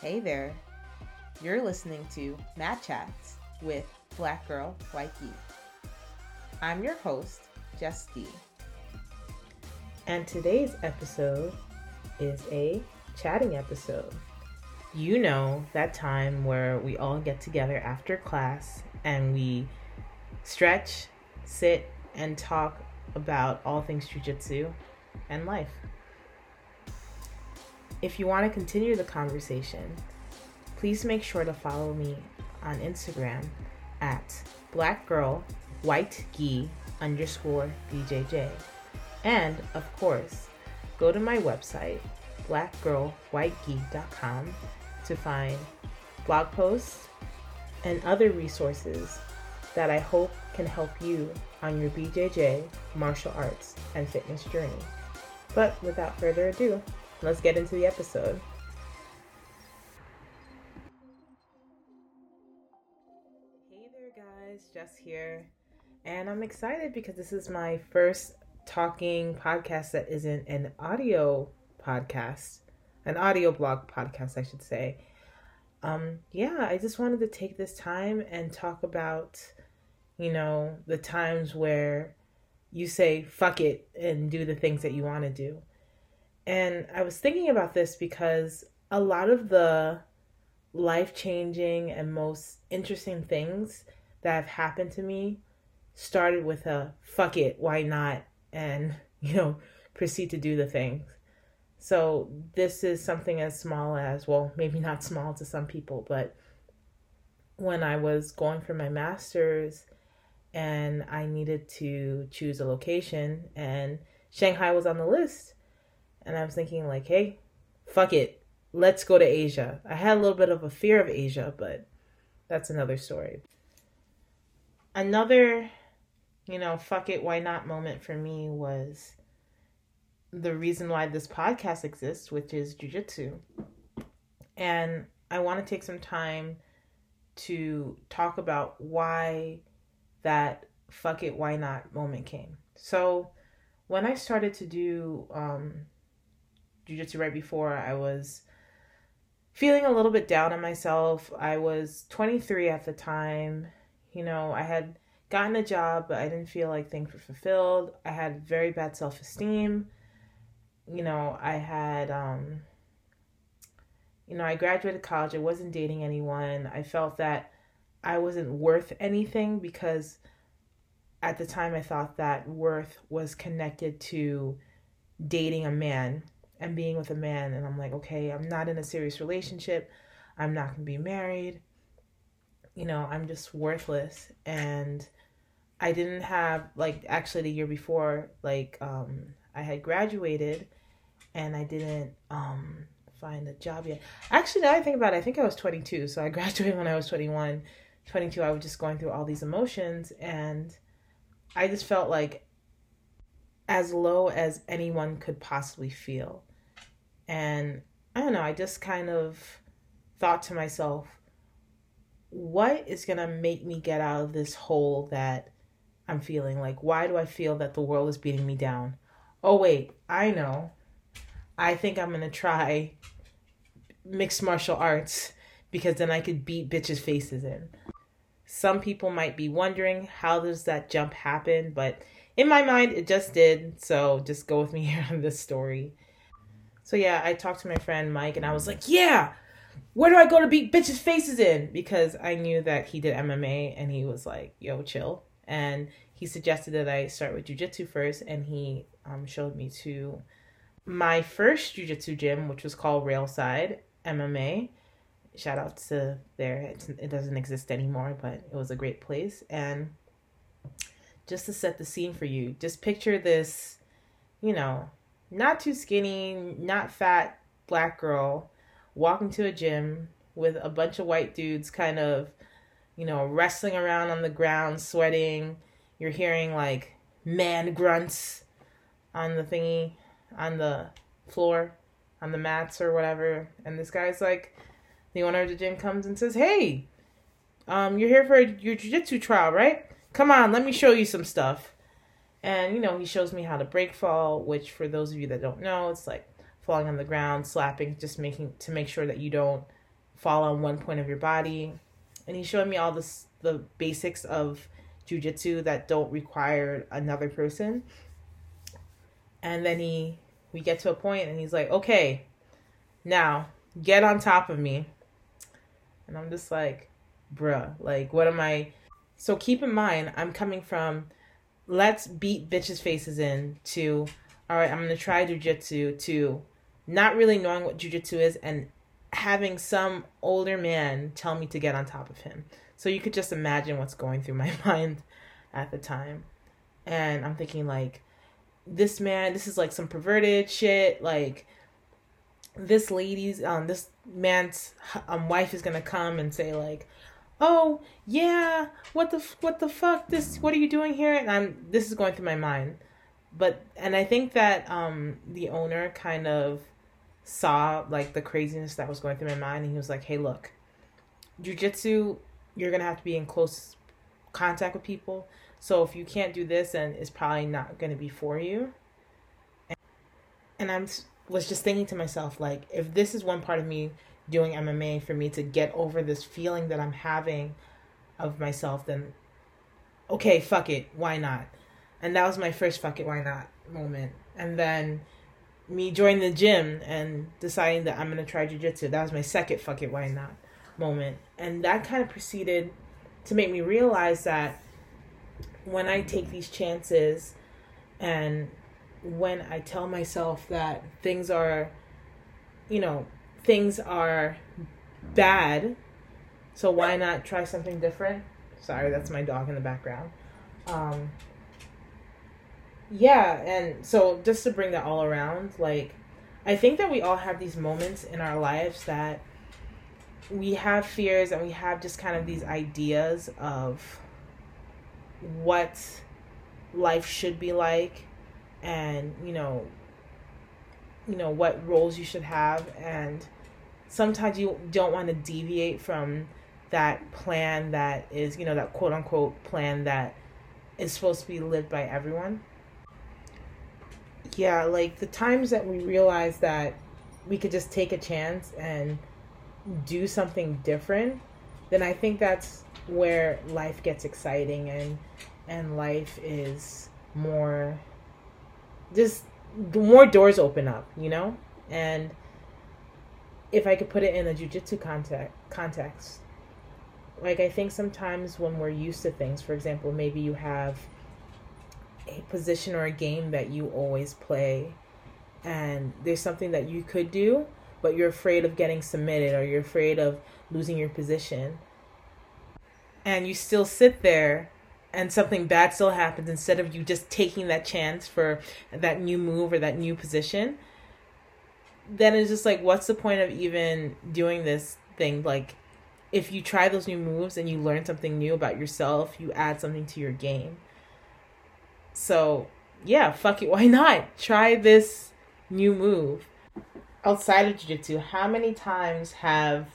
Hey there. You're listening to Mat Chats with Black Girl White Gi. I'm your host, D. And today's episode is a chatting episode. You know, that time where we all get together after class and we stretch, sit, and talk about all things jujitsu and life. If you want to continue the conversation, please make sure to follow me on Instagram at blackgirlwhitegi underscore BJJ. And of course, go to my website, blackgirlwhitegi.com, to find blog posts and other resources that I hope can help you on your BJJ, martial arts, and fitness journey. But without further ado, let's get into the episode. Hey there, guys, Jess here. And I'm excited because this is my first talking podcast that isn't an audio podcast, an audio blog podcast, I should say. Um, yeah, I just wanted to take this time and talk about, you know, the times where you say fuck it and do the things that you want to do. And I was thinking about this because a lot of the life changing and most interesting things that have happened to me started with a fuck it, why not? And, you know, proceed to do the things. So this is something as small as, well, maybe not small to some people, but when I was going for my master's and I needed to choose a location and Shanghai was on the list and I was thinking like, hey, fuck it. Let's go to Asia. I had a little bit of a fear of Asia, but that's another story. Another, you know, fuck it, why not moment for me was the reason why this podcast exists, which is jujitsu. And I want to take some time to talk about why that fuck it, why not moment came. So, when I started to do um, jujitsu right before, I was feeling a little bit down on myself. I was 23 at the time. You know, I had gotten a job, but I didn't feel like things were fulfilled. I had very bad self esteem you know, I had, um, you know, I graduated college. I wasn't dating anyone. I felt that I wasn't worth anything because at the time I thought that worth was connected to dating a man and being with a man. And I'm like, okay, I'm not in a serious relationship. I'm not going to be married. You know, I'm just worthless. And I didn't have, like, actually the year before, like, um, I had graduated and I didn't um, find a job yet. Actually, now I think about it, I think I was 22. So I graduated when I was 21. 22, I was just going through all these emotions, and I just felt like as low as anyone could possibly feel. And I don't know, I just kind of thought to myself, what is going to make me get out of this hole that I'm feeling? Like, why do I feel that the world is beating me down? Oh, wait, I know. I think I'm gonna try mixed martial arts because then I could beat bitches' faces in. Some people might be wondering how does that jump happen, but in my mind it just did. So just go with me here on this story. So yeah, I talked to my friend Mike and I was like, "Yeah, where do I go to beat bitches' faces in?" Because I knew that he did MMA and he was like, "Yo, chill." And he suggested that I start with jujitsu first, and he um, showed me to my first jujitsu gym, which was called Railside MMA. Shout out to there. It's, it doesn't exist anymore, but it was a great place. And just to set the scene for you, just picture this, you know, not too skinny, not fat black girl walking to a gym with a bunch of white dudes kind of, you know, wrestling around on the ground, sweating. You're hearing like man grunts on the thingy on the floor, on the mats or whatever. And this guy's like, the owner of the gym comes and says, Hey, um, you're here for your jiu-jitsu trial, right? Come on, let me show you some stuff. And, you know, he shows me how to break fall, which for those of you that don't know, it's like falling on the ground, slapping, just making to make sure that you don't fall on one point of your body. And he's showing me all this the basics of jujitsu that don't require another person. And then he we get to a point and he's like, "Okay, now get on top of me." And I'm just like, "Bruh, like what am I so keep in mind, I'm coming from let's beat bitches' faces in to all right, I'm gonna try jujitsu to not really knowing what jujitsu is and having some older man tell me to get on top of him. So you could just imagine what's going through my mind at the time. And I'm thinking like this man, this is like some perverted shit, like this lady's um this man's um wife is gonna come and say like oh yeah what the what the fuck this what are you doing here? And i'm this is going through my mind. But and i think that um the owner kind of saw like the craziness that was going through my mind and he was like hey look jiu-jitsu you're gonna have to be in close contact with people. So if you can't do this then it's probably not gonna be for you. And i'm was just thinking to myself like if this is one part of me doing MMA for me to get over this feeling that I'm having of myself, then okay, fuck it, why not? And that was my first fuck it, why not moment. And then me joining the gym and deciding that I'm gonna try jujitsu. That was my second fuck it, why not moment. And that kind of proceeded to make me realize that when I take these chances and when I tell myself that things are, you know, things are bad, so why not try something different? Sorry, that's my dog in the background. Um, yeah, and so just to bring that all around, like, I think that we all have these moments in our lives that we have fears and we have just kind of these ideas of what life should be like and you know you know what roles you should have and sometimes you don't want to deviate from that plan that is you know that quote unquote plan that is supposed to be lived by everyone. Yeah like the times that we realize that we could just take a chance and do something different then i think that's where life gets exciting and and life is more just more doors open up, you know? And if I could put it in a jujitsu context, context, like I think sometimes when we're used to things, for example, maybe you have a position or a game that you always play, and there's something that you could do, but you're afraid of getting submitted or you're afraid of losing your position. And you still sit there and something bad still happens instead of you just taking that chance for that new move or that new position then it's just like what's the point of even doing this thing? Like if you try those new moves and you learn something new about yourself you add something to your game. So yeah fuck it why not? Try this new move. Outside of jiu-jitsu how many times have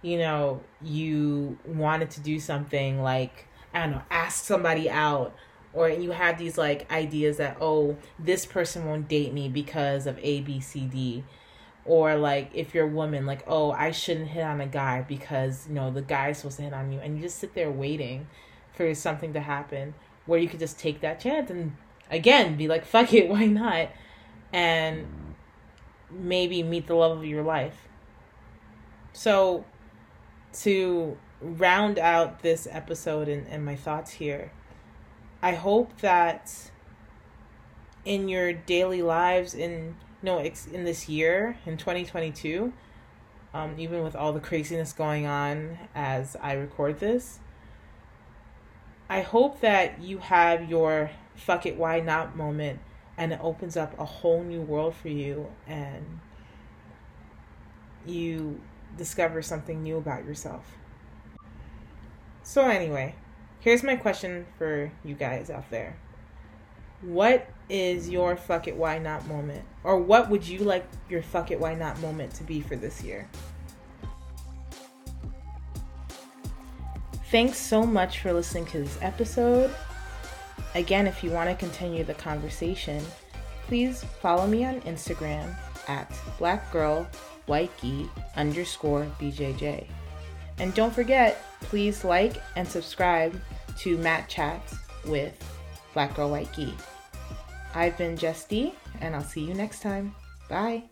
you know you wanted to do something like I don't know, ask somebody out or you have these like ideas that oh this person won't date me because of a b c d. Or like if you're a woman like oh i shouldn't hit on a guy because you know the guy's supposed to hit on you and you just sit there waiting for something to happen where you could just take that chance and again be like fuck it why not? And maybe meet the love of your life. So to round out this episode and, and my thoughts here, I hope that in your daily lives in you know in this year in 2022 um, even with all the craziness going on as i record this i hope that you have your fuck it why not moment and it opens up a whole new world for you and you discover something new about yourself so, anyway, here's my question for you guys out there. What is your fuck it why not moment? Or what would you like your fuck it why not moment to be for this year? Thanks so much for listening to this episode. Again, if you want to continue the conversation, please follow me on Instagram at blackgirlyq white underscore BJJ. And don't forget, please like and subscribe to Mat Chats with Black Girl White I've been Jess D, and I'll see you next time. Bye.